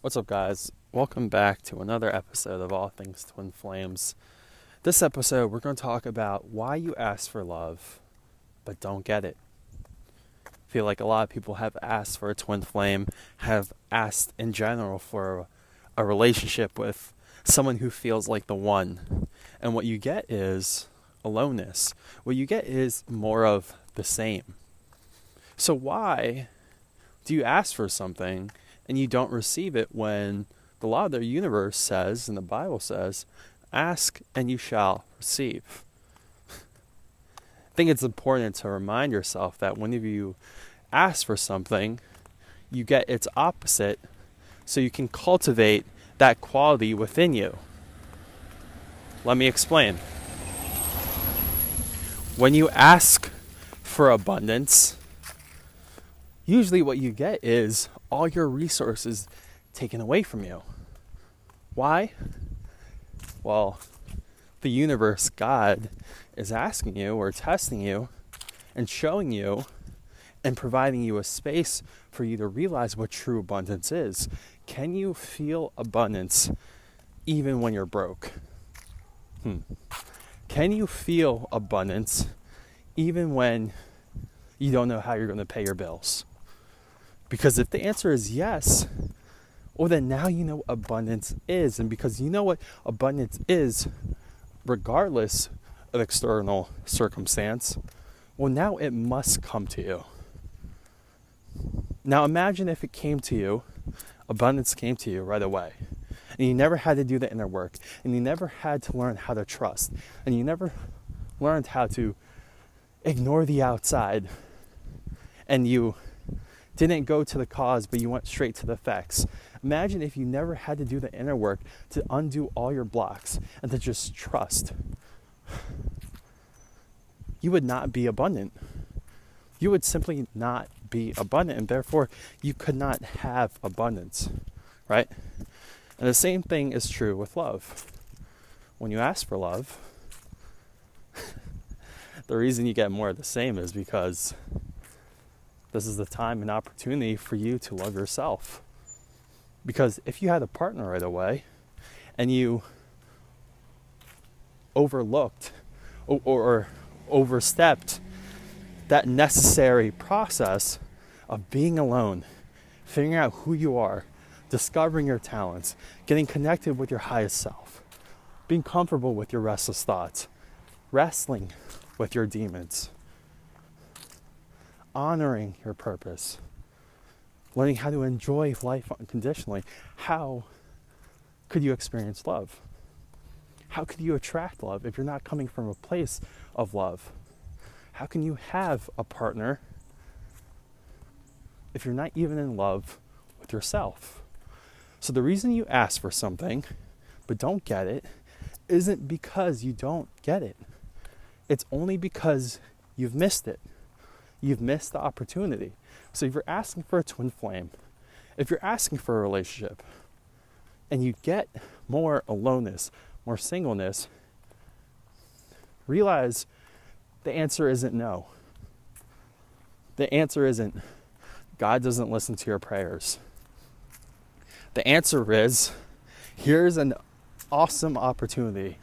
What's up, guys? Welcome back to another episode of All Things Twin Flames. This episode, we're going to talk about why you ask for love but don't get it. I feel like a lot of people have asked for a twin flame, have asked in general for a, relationship with someone who feels like the one. And what you get is aloneness. What you get is more of the same. So, why do you ask for something and you don't receive it when the law of the universe says and the Bible says, ask and you shall receive? I think it's important to remind yourself that whenever you ask for something, you get its opposite so you can cultivate that quality within you. Let me explain. When you ask for abundance, usually what you get is all your resources taken away from you. Why? Well, the universe, God, is asking you or testing you and showing you and providing you a space for you to realize what true abundance is. Can you feel abundance even when you're broke? Hmm. Can you feel abundance even when you don't know how you're going to pay your bills? Because if the answer is yes, well, then now you know what abundance is. And because you know what abundance is, regardless of external circumstance, well, now it must come to you. Now imagine if it came to you, abundance came to you right away. And you never had to do the inner work. And you never had to learn how to trust. And you never learned how to ignore the outside. And you didn't go to the cause, but you went straight to the effects. Imagine if you never had to do the inner work to undo all your blocks and to just trust. You would not be abundant. You would simply not be abundant, and therefore you could not have abundance, right? And the same thing is true with love. When you ask for love, the reason you get more of the same is because this is the time and opportunity for you to love yourself. Because if you had a partner right away and you overlooked or, or overstepped that necessary process of being alone, figuring out who you are, discovering your talents, getting connected with your highest self, being comfortable with your restless thoughts, wrestling with your demons honoring your purpose, learning how to enjoy life unconditionally, how could you experience love? How could you attract love if you're not coming from a place of love? How can you have a partner if you're not even in love with yourself? So, the reason you ask for something but don't get it isn't because you don't get it, it's only because you've missed it you've missed the opportunity. So if you're asking for a twin flame, if you're asking for a relationship, and you get more aloneness, more singleness, realize the answer isn't no. The answer isn't God doesn't listen to your prayers. The answer is here's an awesome opportunity,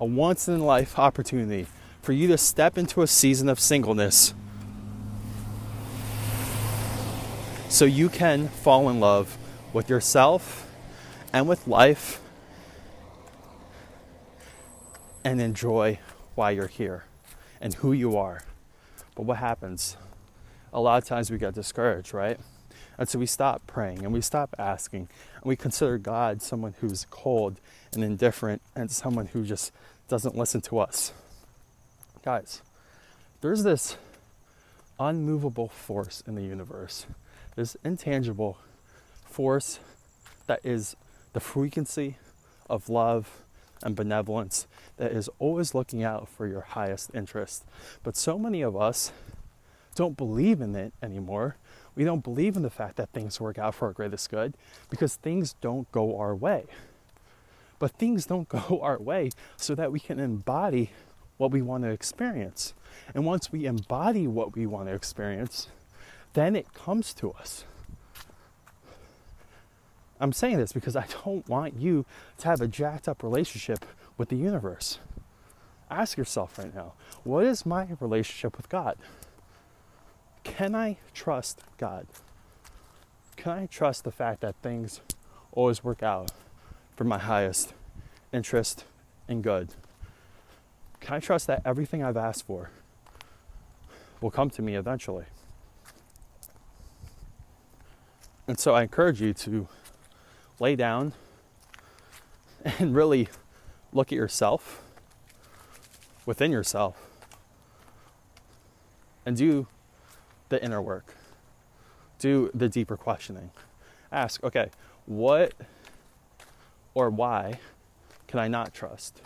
a once in a life opportunity for you to step into a season of singleness so you can fall in love with yourself and with life and enjoy why you're here and who you are. But what happens? A lot of times we get discouraged, right? And so we stop praying and we stop asking and we consider God someone who's cold and indifferent and someone who just doesn't listen to us. Guys, there's this unmovable force in the universe this intangible force that is the frequency of love and benevolence that is always looking out for your highest interest. But so many of us don't believe in it anymore. We don't believe in the fact that things work out for our greatest good because things don't go our way. But things don't go our way so that we can embody what we want to experience. And once we embody what we want to experience, then it comes to us. I'm saying this because I don't want you to have a jacked up relationship with the universe. Ask yourself right now what is my relationship with God? Can I trust God? Can I trust the fact that things always work out for my highest interest and good? Can I trust that everything I've asked for will come to me eventually? And so I encourage you to lay down and really look at yourself within yourself and do the inner work. Do the deeper questioning. Ask, okay, what or why can I not trust?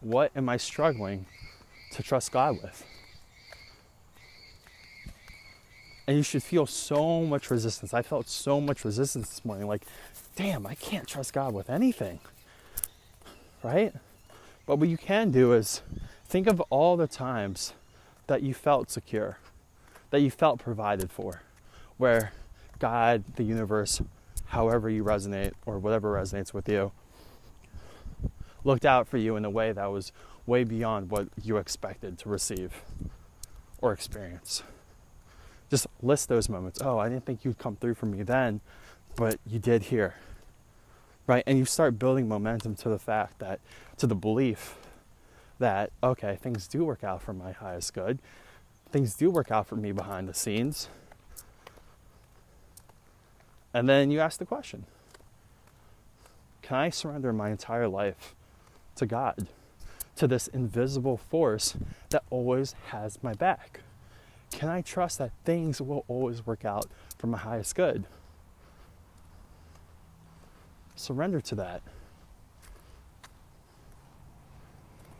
What am I struggling to trust God with? And you should feel so much resistance. I felt so much resistance this morning. Like, damn, I can't trust God with anything. Right? But what you can do is think of all the times that you felt secure, that you felt provided for, where God, the universe, however you resonate or whatever resonates with you, looked out for you in a way that was way beyond what you expected to receive or experience. Just list those moments. Oh, I didn't think you'd come through for me then, but you did here. Right? And you start building momentum to the fact that, to the belief that, okay, things do work out for my highest good. Things do work out for me behind the scenes. And then you ask the question Can I surrender my entire life to God, to this invisible force that always has my back? Can I trust that things will always work out for my highest good? Surrender to that.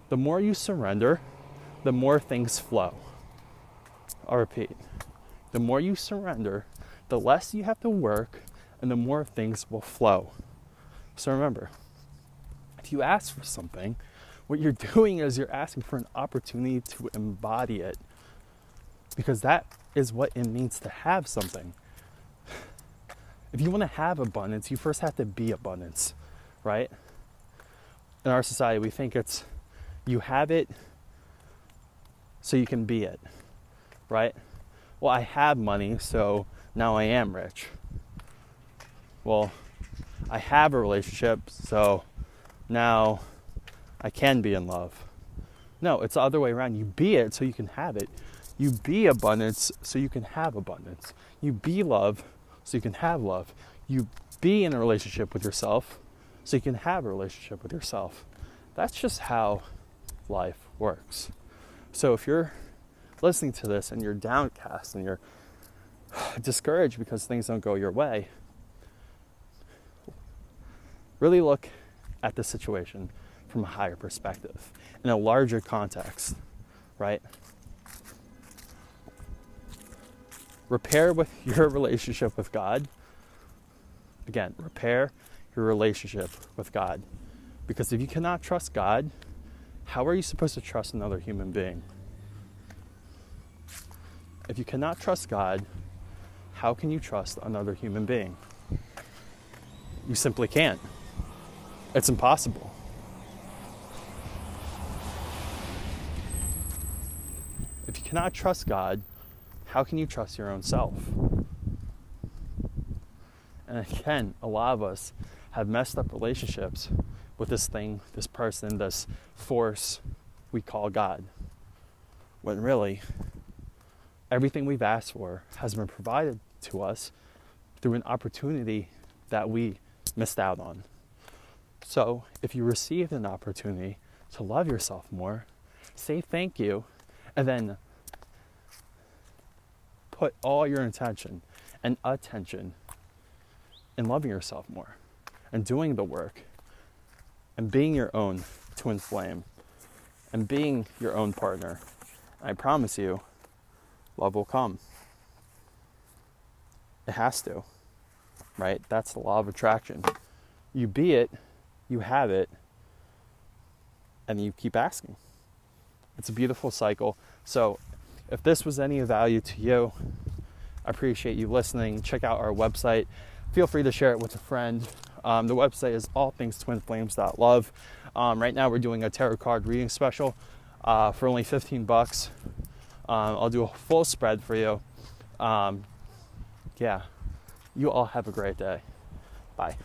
The more you surrender, the more things flow. I'll repeat. The more you surrender, the less you have to work and the more things will flow. So remember, if you ask for something, what you're doing is you're asking for an opportunity to embody it because that is what it means to have something. If you want to have abundance, you first have to be abundance, right? In our society, we think it's you have it so you can be it, right? Well, I have money, so now I am rich. Well, I have a relationship, so now I can be in love. No, it's the other way around. You be it so you can have it. You be abundance so you can have abundance. You be love so you can have love. You be in a relationship with yourself so you can have a relationship with yourself. That's just how life works. So if you're listening to this and you're downcast and you're discouraged because things don't go your way, really look at the situation from a higher perspective in a larger context, right? Repair with your relationship with God. Again, repair your relationship with God. Because if you cannot trust God, how are you supposed to trust another human being? If you cannot trust God, how can you trust another human being? You simply can't. It's impossible. If you cannot trust God, how can you trust your own self? And again, a lot of us have messed up relationships with this thing, this person, this force we call God. When really, everything we've asked for has been provided to us through an opportunity that we missed out on. So, if you received an opportunity to love yourself more, say thank you and then put all your intention and attention in loving yourself more and doing the work and being your own twin flame and being your own partner. I promise you, love will come. It has to, right? That's the law of attraction. You be it, you have it, and you keep asking. It's a beautiful cycle. So if this was any value to you, I appreciate you listening. Check out our website. Feel free to share it with a friend. Um, the website is allthingstwinflames.love. Um, right now, we're doing a tarot card reading special uh, for only 15 bucks. Um, I'll do a full spread for you. Um, yeah, you all have a great day. Bye.